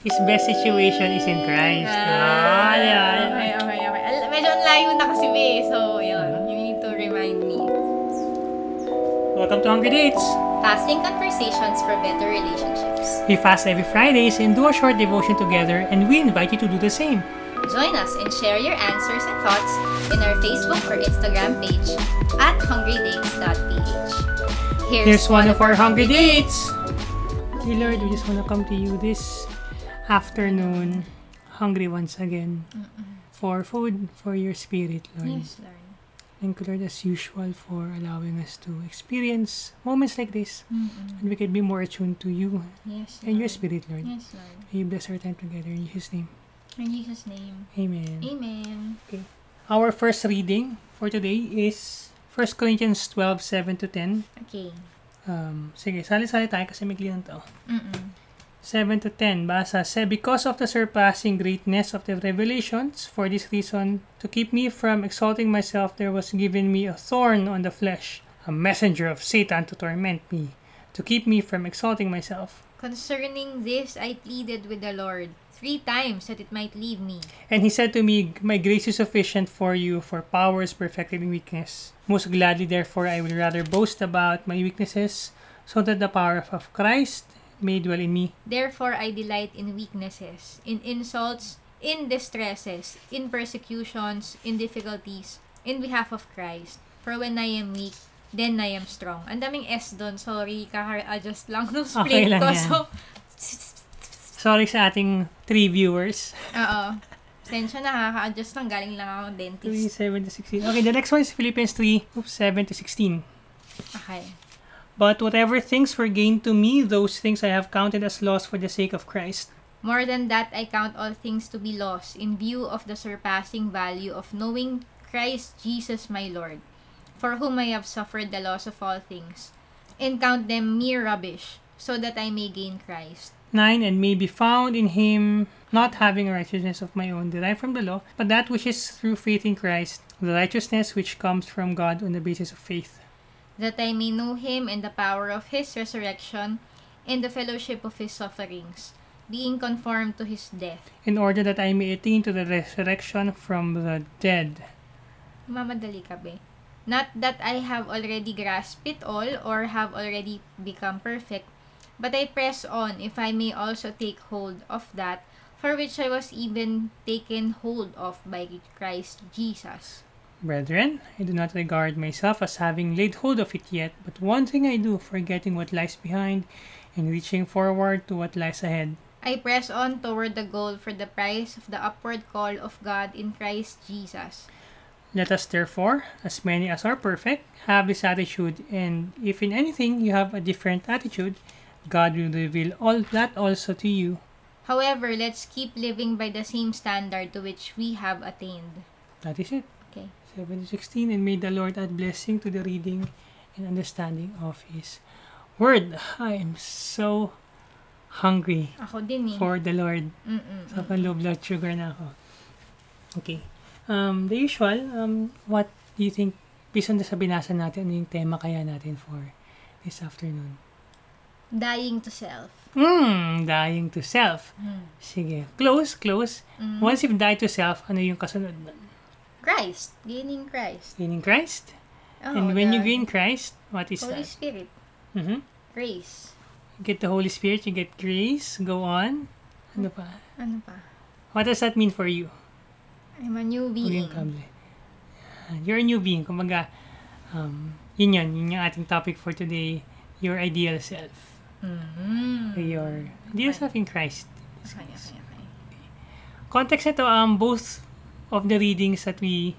His best situation is in Christ. Ah, yeah. Okay, okay, okay. Al- medyo ang layo na kasi, be. So, yun. You need to remind me. Welcome to Hungry Dates. Fasting conversations for better relationships. We fast every Fridays and do a short devotion together, and we invite you to do the same. Join us and share your answers and thoughts in our Facebook or Instagram page at hungrydates.ph. Here's one of our Hungry Dates. Dear Lord, we just want to come to you this afternoon, hungry once again, for food, for your spirit, Lord. Yes, Lord. Thank you, Lord, as usual, for allowing us to experience moments like this, Mm-mm. and we can be more attuned to you Yes, and your Lord. spirit, Lord. Yes, Lord. May you bless our time together in Jesus' name. In Jesus' name. Amen. Amen. Our first reading for today is 1 Corinthians 12, 7 to 10. Okay. Um, sige, sali-sali tayo kasi may lang to. Mm-mm. 7 to 10, basa, say, Because of the surpassing greatness of the revelations, for this reason, to keep me from exalting myself, there was given me a thorn on the flesh, a messenger of Satan to torment me, to keep me from exalting myself. Concerning this, I pleaded with the Lord three times that it might leave me. And he said to me, My grace is sufficient for you, for power is perfected in weakness. Most gladly, therefore, I will rather boast about my weaknesses, so that the power of Christ may dwell in me. Therefore, I delight in weaknesses, in insults, in distresses, in persecutions, in difficulties, in behalf of Christ. For when I am weak, then I am strong. Ang daming S doon. Sorry, kaka-adjust lang ng Okay split lang ko. yan. So, Sorry sa ating three viewers. oo. Sensya na, kaka-adjust lang. Galing lang ako 3, dentist. 7 to 16. Okay, the next one is Philippians 3, oops, 7 to 16. Okay. But whatever things were gained to me, those things I have counted as loss for the sake of Christ. More than that, I count all things to be lost in view of the surpassing value of knowing Christ Jesus my Lord, for whom I have suffered the loss of all things, and count them mere rubbish, so that I may gain Christ. 9 and may be found in him not having a righteousness of my own derived from the law but that which is through faith in christ the righteousness which comes from god on the basis of faith That I may know him and the power of his resurrection, and the fellowship of his sufferings, being conformed to his death. in order that i may attain to the resurrection from the dead Mamadali ka be. Not that I have already grasped it all or have already become perfect, but I press on if I may also take hold of that for which I was even taken hold of by Christ Jesus. Brethren i do not regard myself as having laid hold of it yet but one thing i do forgetting what lies behind and reaching forward to what lies ahead I press on toward the goal for the prize of the upward call of God in Christ Jesus. Let us therefore, as many as are perfect, have this attitude, and if in anything you have a different attitude, God will reveal all that also to you. However, let's keep living by the same standard to which we have attained. That is it. Okay. 7 to 16, and may the Lord add blessing to the reading and understanding of His Word. I am so hungry Ako din eh. for the Lord. Mm-mm. Sa low blood sugar na ako. Okay. Um, the usual, um, what do you think, based on the sa binasa natin, ano yung tema kaya natin for this afternoon? Dying to self. Hmm, dying to self. Sige. Close, close. Mm. Once you've died to self, ano yung kasunod nun? Christ. Gaining Christ. Gaining Christ. Oh, And when the you gain Christ, what is Holy that? Spirit. Mhm. Grace. You get the Holy Spirit, you get grace, go on. Ano pa? Ano pa? What does that mean for you? I'm a new being. kable. You're a new being. Kumbaga, um, yun yun. Yun yung ating topic for today. Your ideal self. Mm-hmm. Your ideal self in Christ. Okay, okay, okay. Context nito, um, both of the readings that we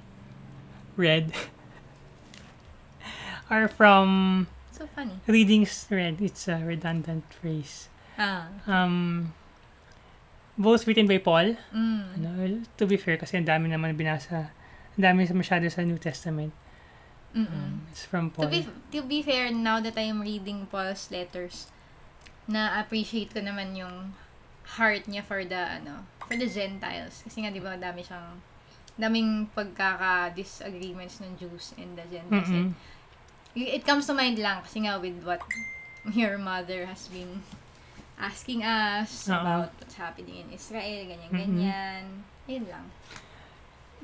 read are from So funny. readings read. It's a redundant phrase. Ah. Um, both written by Paul. Mm. Ano, to be fair, kasi ang dami naman binasa. Ang dami masyado sa New Testament. Mm-mm. Um, it's from To Paul. be, to be fair, now that I am reading Paul's letters, na-appreciate ko naman yung heart niya for the, ano, for the Gentiles. Kasi nga, di ba, dami siyang, daming pagkaka-disagreements ng Jews and the Gentiles. Mm-mm. It comes to mind lang kasi nga with what your mother has been asking us Oo. about what's happening in Israel, ganyan-ganyan. Yun lang.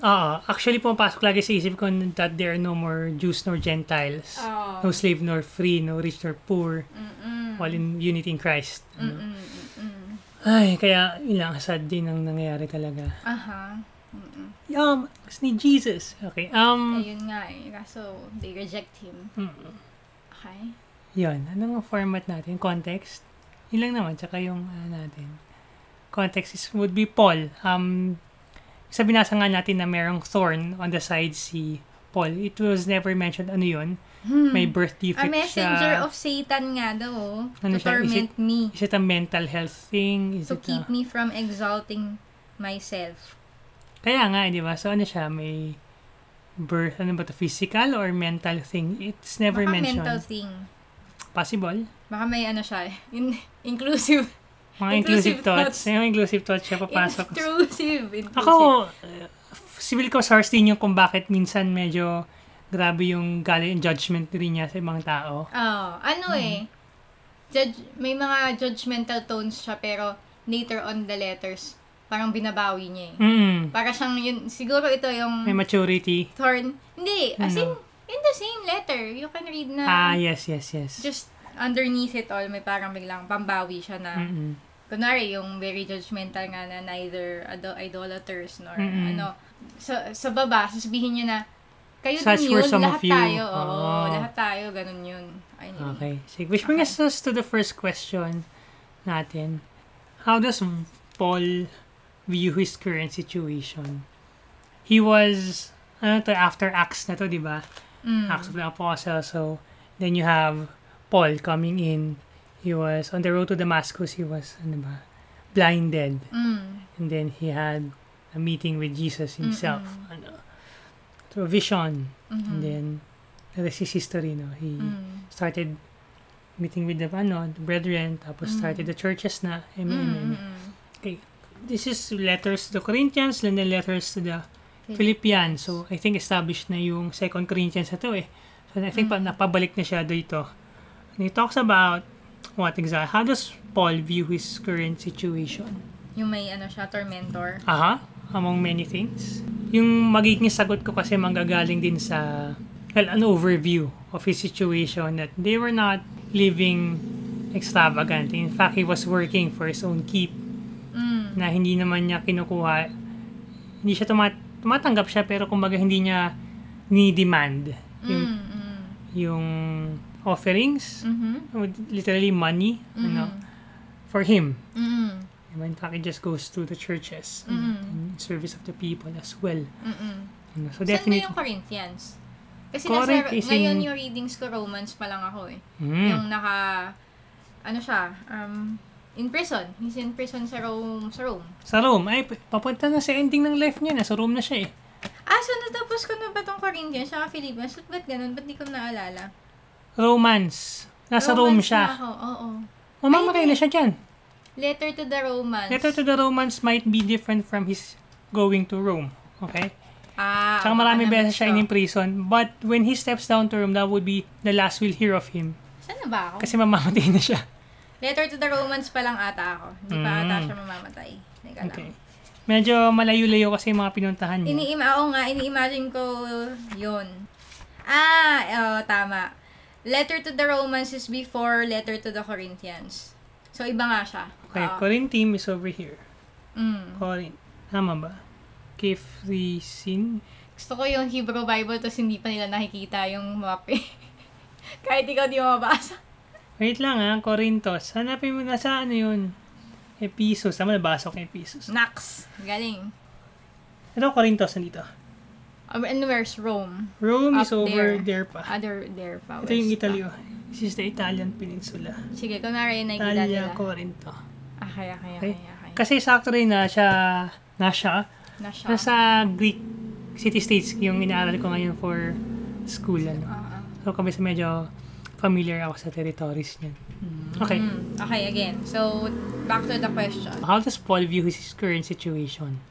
Oo. Actually, pumapasok lagi sa isip ko that there are no more Jews nor Gentiles. Oh. No slave nor free, no rich nor poor. Mm-mm. All in unity in Christ. Ano? Mm-mm. Ay, kaya ilang sad din ang nangyayari talaga. Aha. Mm-mm. Um, gusto ni Jesus. Okay. Um, Ayun nga eh. Kaso, they reject him. mm, Okay? yun. Anong format natin? Context? Yun lang naman. Tsaka yung ano natin. Context is, would be Paul. Um, sa binasa nga natin na merong thorn on the side si Paul. It was never mentioned ano yun. May birth A defect messenger siya. of Satan nga daw. oh, Ano to siya? Is torment me. Is it a mental health thing? Is To it keep a... me from exalting myself. Kaya nga, di ba? So, ano siya? May birth, ano ba to Physical or mental thing? It's never Baka mentioned. mental thing. Possible. Baka may ano siya. In- inclusive. Mga inclusive, Inclusive thoughts. thoughts. Yung inclusive thoughts siya papasok. Intrusive. Intrusive. Ako, uh, civil source din yung kung bakit minsan medyo grabe yung galing judgment rin niya sa ibang tao. Oh, ano Hmm. eh. Judge, may mga judgmental tones siya pero later on the letters parang binabawi niya eh. Mm. Para siyang yun, siguro ito yung May maturity. thorn. Hindi, as in, Ano? in the same letter. You can read na Ah, yes, yes, yes. just underneath it all, may parang biglang pambawi siya na, Mm-mm. kunwari, yung very judgmental nga na neither ado- idolaters nor Mm-mm. ano. Sa, sa baba, sasabihin niya na, kayo Such din yun, lahat tayo. Oo, Oo. lahat tayo, ganun yun. Anyway. Okay. Sige, which brings us to the first question natin. How does Paul view his current situation? He was, ano to, after Acts na to, di ba? Mm. Acts of the Apostles. So, then you have Paul coming in. He was on the road to Damascus. He was, ano ba, blinded. Mm. And then he had a meeting with Jesus himself. Ano, through a vision. Mhm. And then, the rest is history, no? He Mm. started meeting with the, ano, the brethren, tapos Mm. started the churches na. Amen, Mm, amen. mm, mm. This is letters to the Corinthians, and then letters to the Philippians. Philippians. So, I think established na yung second Corinthians na to eh. So, I think pa, Mm. napabalik na siya dito. And he talks about what exactly, how does Paul view his current situation? Yung may ano siya, tormentor. Aha, among many things. Yung magiging sagot ko kasi manggagaling din sa well, an overview of his situation that they were not living extravagant. In fact, he was working for his own keep. Na hindi naman niya kinukuha. Hindi siya tumat tumatanggap siya pero kumbaga hindi niya ni-demand yung, Mm, mm. yung offerings, Mhm. literally money, ano, Mhm. for him. Mm. In fact, it just goes to the churches Mhm. in service of the people as well. Mm. Ano, So Saan ba definitely, yung Corinthians? Kasi Corinth nasa, is in- ngayon yung readings ko, Romans pa lang ako eh. Mm. Yung naka, ano siya, um, in prison. He's in prison sa Rome. Sa Rome. sa Rome, ay, papunta na sa ending ng life niya, nasa Rome na siya eh. Ah, so natapos ko na ba tong Corinthians sa Philippines? Ba't ganun? Ba't di ko naalala? Romance. Nasa Rome Romans siya. na ako, oo. Mamamatay Ay, na siya dyan. Letter to the Romans. Letter to the Romans might be different from his going to Rome. Okay? Ah, Tsaka marami beses siya in prison. But when he steps down to Rome, that would be the last we'll hear of him. Saan na ba ako? Kasi mamamatay na siya. Letter to the Romans pa lang ata ako. Hindi pa ata Mm. siya mamamatay. Teka lang. Okay. Medyo malayo-layo kasi yung mga pinuntahan niya. Ini-ima ako nga, ini-imagine ko yun. Ah, oh, tama. Letter to the Romans is before letter to the Corinthians. So, iba nga siya. Okay, Oo. Corinthine is over here. Mm. Corinth. Tama ba? Kefrisin? Gusto ko yung Hebrew Bible tapos hindi pa nila nakikita yung map eh. Kahit ikaw di mo mabasa. Wait lang ha, Corinthos. Hanapin mo na sa ano yun. Episos. Tama nabasa ko Episos. Nax. Galing. Ito, Corinthos nandito. Um, and where's Rome? Rome is Up over there. there, pa. Other there pa. Ito yung Italy. pa. oh. This is the Italian peninsula. Sige, kunwari yung nakikita Italia, nila. Corinto. Ah, kaya, kaya, Okay. kaya, kaya. Kasi sakto rin na siya, na siya, Na siya. nasa Greek city-states yung inaaral ko ngayon for school. Ano. Ah, ah. So kami sa medyo familiar ako sa territories niyan. Okay. Mm, okay, again. So, back to the question. How does Paul view his current situation?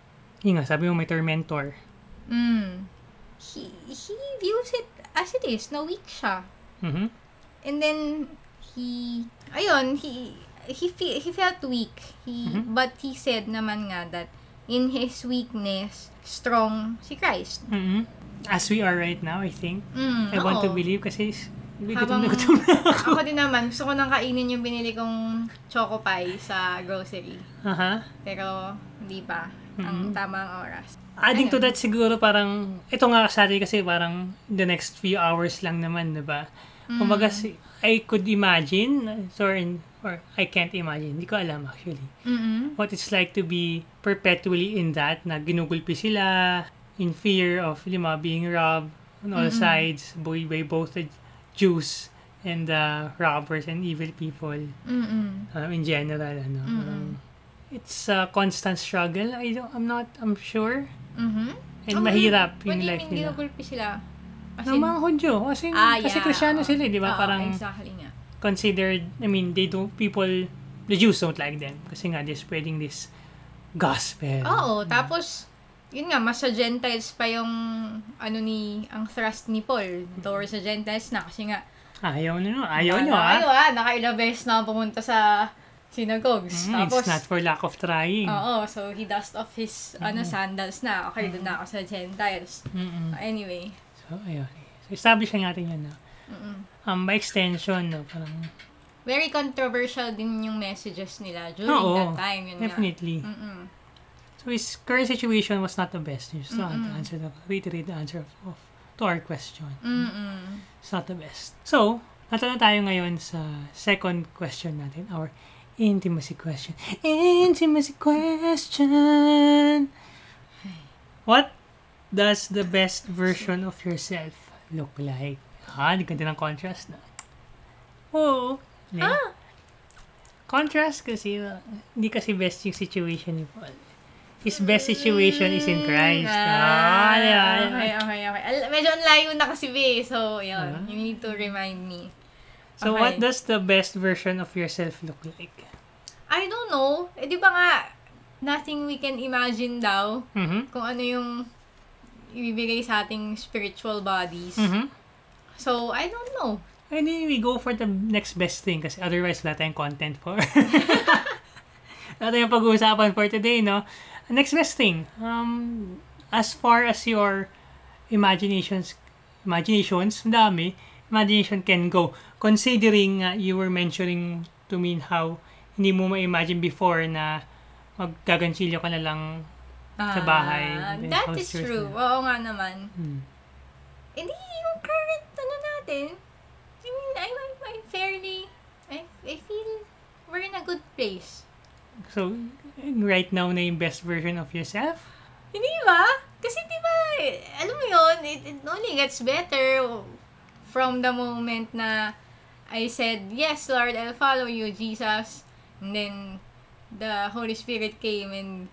Yung nga, sabi mo may tormentor. Mm. He, he views it as it is. No weak siya. Mhm. And then, he, ayun, he, he fe- he felt weak. He Mhm. but he said naman nga that in his weakness, strong si Christ. Mhm. As we are right now, I think. Mm, I want to oo. believe kasi gutom Habang- gutom na ako. Ako din naman, gusto ko nang kainin yung binili kong choco pie sa grocery. Aha. Pero, hindi pa. Ang Mhm. tamang oras. Adding to that siguro parang, ito nga sa atin kasi parang the next few hours lang naman, di ba? Mm. Kumbaga, I could imagine, or, in, or I can't imagine, hindi ko alam actually, Mm-mm. what it's like to be perpetually in that, na ginugulpi sila, in fear of, lima, being robbed on all Mm-mm. sides, by, by both the Jews and the robbers and evil people um, in general, ano. Parang, it's a constant struggle. I don't, I'm not, I'm sure. Mhm. And Oh, mahirap yung life nila. ginugulpi sila? As Ng in- mga Hudyo. Kasi, Ah, kasi yeah. Kristiyano oo. sila, di ba? Oo, Parang exactly nga. considered, I mean, they don't, people, the Jews don't like them. Kasi nga, they're spreading this gospel. Oo, tapos, yun nga, mas sa Gentiles pa yung, ano ni, ang thrust ni Paul towards sa Gentiles na, kasi nga, Ayaw nyo, ayaw nyo, ah. Ayaw, ah. Nakailang beses na pumunta sa synagogues. Mm, tapos, it's not for lack of trying. oo, so he dust off his, ano, sandals na. Okay, doon na ako sa Gentiles. Mm-mm. Anyway. So, ayun. So, establish na natin yan, no? Mm-mm. Um, by extension, no? Parang, Very controversial din yung messages nila during Oo, that time. Yun definitely. Mm-mm. So, his current situation was not the best. Just to Mm-mm. answer the, reiterate the answer of, of, to our question. Mm-mm. It's not the best. So, nato na tayo ngayon sa second question natin, our intimacy question. Intimacy question! What does the best version of yourself look like? Ah, di ganda ng contrast na. Oo. Hindi. Ah! Contrast kasi, uh, hindi kasi best yung situation ni Paul. His best situation is in Christ. Ah, di ba? okay, okay, okay. Al- medyo ang layo na kasi, be. So, yun. Ah. You need to remind me. So, Okay. what does the best version of yourself look like? I don't know. Eh, di ba nga, nothing we can imagine daw Mm-hmm. kung ano yung ibibigay sa ating spiritual bodies. Mm-hmm. So, I don't know. And then we go for the next best thing kasi otherwise wala tayong content for. wala tayong pag-uusapan for today, no? Next best thing. Um, as far as your imaginations, imaginations, dami, imagination can go. Considering uh, you were mentioning to me how hindi mo ma-imagine before na maggaganchilyo ka na lang Sa bahay, Ah, then that is true. na. Oo nga naman. hmm. Hindi, yung current, ano natin, I mean, I'm, I'm fairly, I, I feel we're in a good place. So, right now na yung best version of yourself? Hindi ba? Kasi di ba, alam mo yun, it, it only gets better from the moment na I said, yes, Lord, I'll follow you, Jesus. And then, the Holy Spirit came and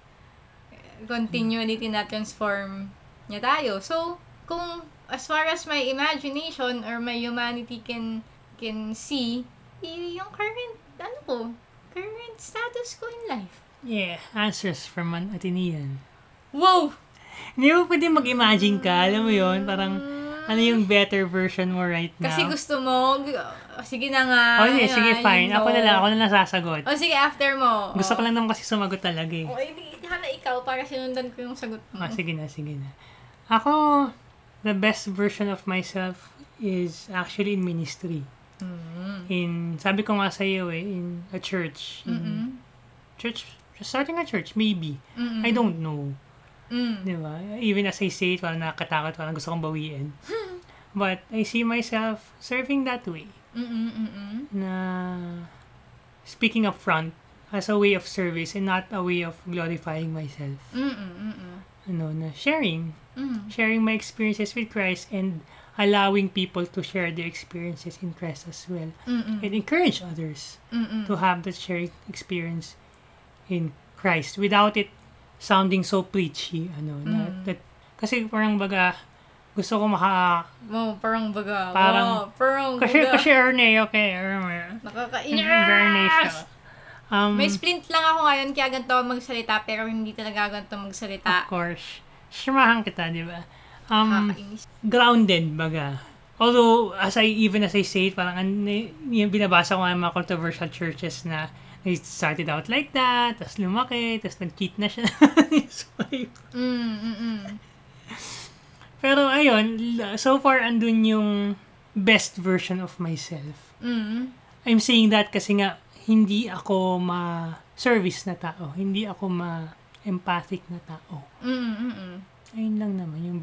continually tina-transform niya tayo. So, kung as far as my imagination or my humanity can can see, yung current, ano ko, current status ko in life. Yeah, answers from an Atenean. Wow! Hindi mo pwede mag-imagine ka, alam mo yon Parang, ano yung better version mo right now? Kasi gusto mo, oh, sige na nga. Oh, sige, Ayan, sige, fine. Ako na lang, ako na lang sasagot. O sige, after mo. Gusto ko lang naman kasi sumagot talaga eh. O, hindi, hala ikaw para sinundan ko yung sagot mo. Ah, sige na, sige na. Ako, the best version of myself is actually in ministry. Mm. In, sabi ko nga sa iyo eh, in a church. In Mm-mm. church, starting a church, maybe. Mm-mm. I don't know. Mm. Di ba? Even as I say it, parang nakakatakot, parang gusto kong bawiin. But I see myself serving that way. Mm-mm, mm-mm. Na speaking up front as a way of service and not a way of glorifying myself. Mm-mm, mm-mm. Ano, na sharing. Mm. Sharing my experiences with Christ and allowing people to share their experiences in Christ as well. Mm-mm. And encourage others Mm-mm. to have that sharing experience in Christ without it sounding so preachy. Ano, na, Mm. that, kasi parang baga, gusto ko maka, Oh, parang baga. Parang- wow, parang kasi, baga. kasi Erne, okay, siya. Um, May splint lang ako ngayon, kaya ganito magsalita, pero hindi talaga ganito magsalita. of course, shamahan kita, di ba? Um, grounded, baga. Although, as I, even as I say it, parang an- yung binabasa ko nga mga controversial churches na He started out like that, tapos lumaki, tapos nag-cheat na siya. Mm, mm, mm. Pero ayun, so far andun yung best version of myself. Mm. I'm saying that kasi nga, hindi ako ma-service na tao. Hindi ako ma-empathic na tao. Mm, mm, mm. Ayun lang naman yung,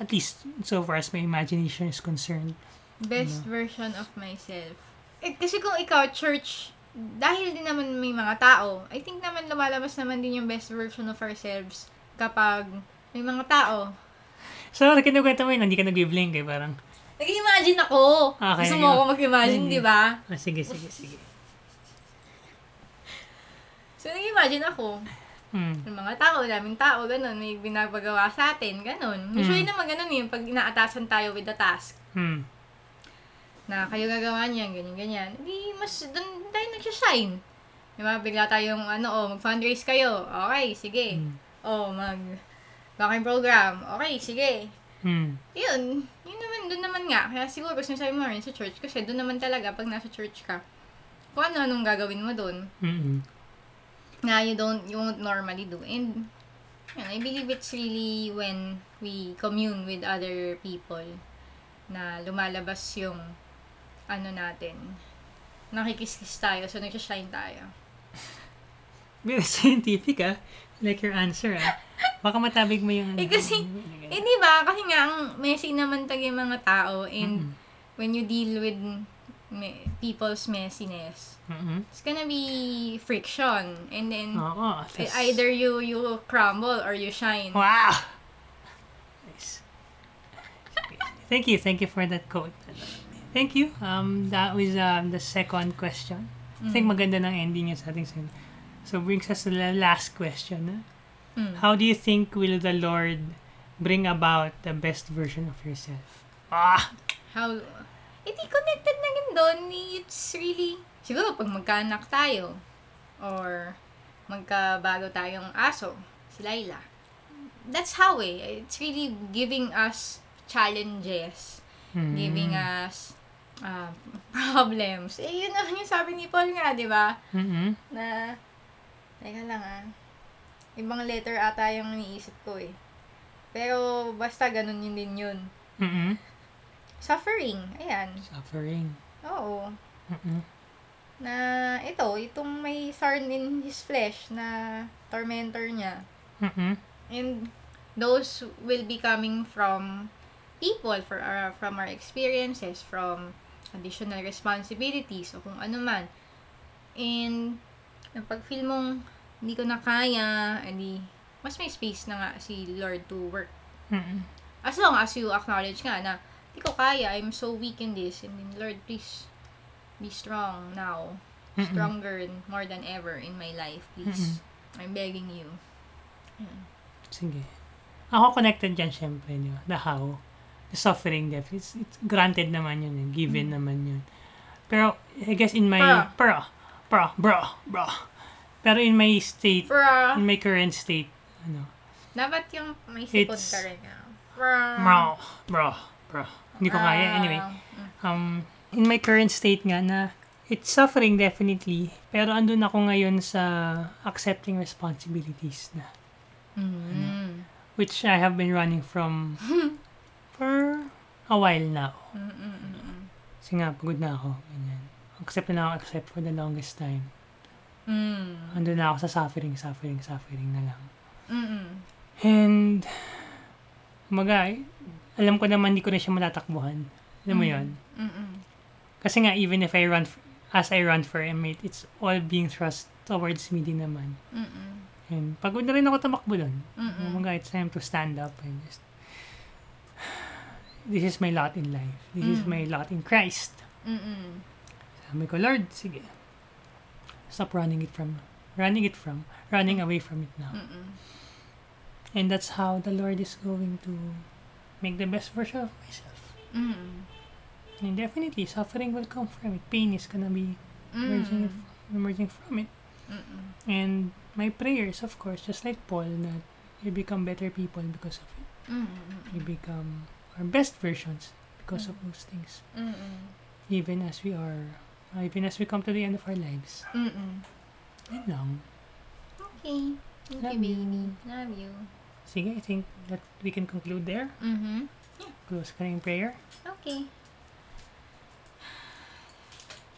at least so far as my imagination is concerned. Best version of myself. Eh, kasi kung ikaw, church, dahil din naman may mga tao, I think naman lumalabas naman din yung best version of ourselves kapag may mga tao. So, kinukwento mo yun, hindi ka nag-blink eh, parang, Nag-imagine ako. Okay, Gusto mo ako mag-imagine, Mm. di ba? ah, sige, sige, sige. So, nag-imagine ako. Hmm. Yung mga tao, daming tao, ganun, may binabagawa sa atin, ganun. Usually naman ganun yung pag inaatasan tayo with the task. Hmm. na kayo gagawa niyan, ganyan, ganyan. Di, mas, doon tayo nagsashine. Di ba? Bigla tayong, ano, oh, mag-fundraise kayo. Okay, sige. Hmm. Oh, mag, backing program. Okay, sige. Hmm. Yun. Yun naman, doon naman nga. Kaya siguro gusto sabi mo rin sa church. Kasi doon naman talaga, pag nasa church ka, kung ano-anong gagawin mo doon, Mm-mm. Na you don't, you won't normally do. And, yun, I believe it's really when we commune with other people na lumalabas yung ano natin, nakikiskis tayo, so nagsashine tayo. Very scientific ah. Like your answer ah. Baka matabig mo yung... Eh, kasi- Eh, di ba? Kasi nga, ang messy naman tag yung mga tao and Mm-mm. when you deal with me- people's messiness, Mm-mm. it's gonna be friction. And then, Oo. eh, tas- either you you crumble or you shine. Wow! Nice. Thank you. Thank you for that quote. Thank you. Um, that was um, the second question. I think Mm. maganda ng ending niya sa ating segment. So, brings us to the last question. ah. Mm. How do you think will the Lord bring about the best version of yourself? Ah! How, hindi connected na doon. It's really, siguro pag magkaanak tayo, or magkabago tayong aso, si Laila. That's how eh. It's really giving us challenges, Hmm. giving us uh, problems. Eh, yun naman yung sabi ni Paul nga, di ba? Mm-mm. Na, teka lang ah. Ibang letter ata yung iniisip ko eh. Pero, basta ganun yun din yun. Mm-mm. Suffering. Ayan. Suffering. Oo. Mm-mm. Na ito, itong may thorn in his flesh na tormentor niya. Mm-mm. And those will be coming from people, for our, from our experiences, from additional responsibilities, o kung ano man. And, pag feel mong hindi ko na kaya, edi, mas may space na nga si Lord to work. Mm-mm. As long as you acknowledge nga na, hindi ko kaya, I'm so weak in this, and then, Lord, please, be strong now. Stronger and more than ever in my life, please. I'm begging you. Yan. Sige. Ako connected dyan, syempre, ba? The how. The suffering, def. It's, it's granted naman yun, eh. given naman yun. Pero, I guess in my, Bro. bro, bro, bro. Pero in my state, Bro, in my current state, ano, dapat yung may sipod ka rin. Bro. bro, bro, bro. Hindi ko kaya. Anyway, mm. um, in my current state nga na, it's suffering definitely, pero andun ako ngayon sa accepting responsibilities na, Mm. which I have been running from for a while now. Mm, mm, mm, mm. Kasi nga, pagod na ako. Ganyan. Accept na ako, accept for the longest time. Mm. Andun na ako sa suffering, suffering, suffering na lang. Mm, mm. And, umaga, alam ko naman hindi ko na siya matatakbuhan. Alam mo Mm. yon Mm, mm. Kasi nga, even if I run, f- as I run for M8, it's all being thrust towards me din naman. Mm, mm. And pagod na rin ako tumakbo doon. Mm, mm. Umaga, it's time to stand up and just, this is my lot in life. This is Mm. my lot in Christ. Mm, mm. Sabi ko, Lord, sige. Stop running it from, running it from, running away from it now. Mm, mm. And that's how the Lord is going to make the best version of myself. Mm. And definitely, suffering will come from it. Pain is gonna be emerging, Mm. emerging from it. Mm, mm. And my prayers, of course, just like Paul, that we become better people because of it. Mm, mm, We become our best versions because of those things. Even as we are, uh, even as we come to the end of our lives. Yun lang. Okay. Thank Love you, you. baby. Love you. Sige, I think that we can conclude there. Mm-hmm. Close ka yung prayer. Okay.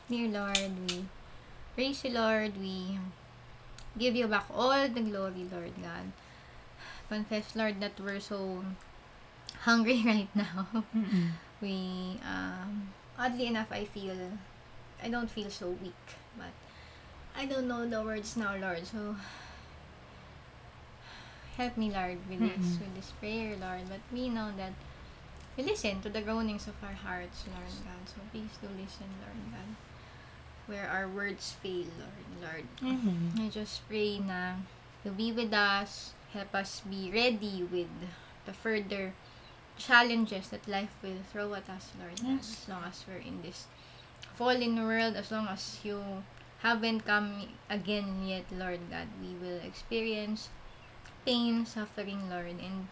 Dear Lord, we praise you, Lord. We give you back all the glory, Lord God. Confess, Lord, that we're so hungry right now. Mm-mm. we, um, oddly enough, I feel, I don't feel so weak, but I don't know the words now, Lord. So, help me, Lord, with this, Mm-mm. with this prayer, Lord. But we know that we listen to the groanings of our hearts, Lord God. So please do listen, Lord God. Where our words fail, Lord, Lord. Amen. I just pray na you be with us, help us be ready with the further challenges that life will throw at us, Lord. Yes. As long as we're in this fallen world, as long as you haven't come again yet, Lord God, we will experience pain, suffering, Lord, and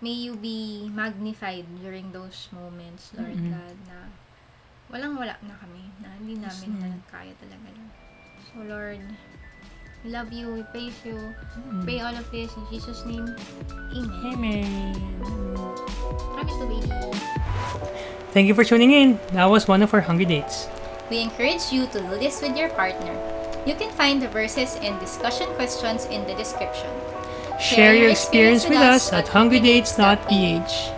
may you be magnified during those moments, Lord Mhm. God, na walang-wala na kami, na hindi Yes, namin Lord. talaga kaya talaga, Lord. So, Lord, we love you, we praise you, Mm. pray all of this in Jesus' name. Amen. Amen. Promise to baby. Thank you for tuning in. That was one of our Hungry Dates. We encourage you to do this with your partner. You can find the verses and discussion questions in the description. Share your experience with us at hungrydates.ph.